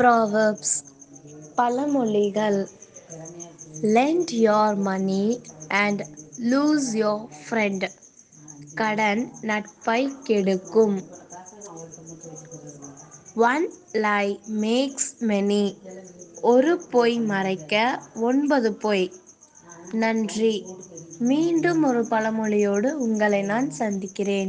Proverbs பழமொழிகள். Lend your money and lose your friend கடன் நட்பை கெடுக்கும். ஒன் லை மேக்ஸ் மெனி ஒரு பொய் மறைக்க ஒன்பது பொய். நன்றி. மீண்டும் ஒரு பழமொழியோடு உங்களை நான் சந்திக்கிறேன்.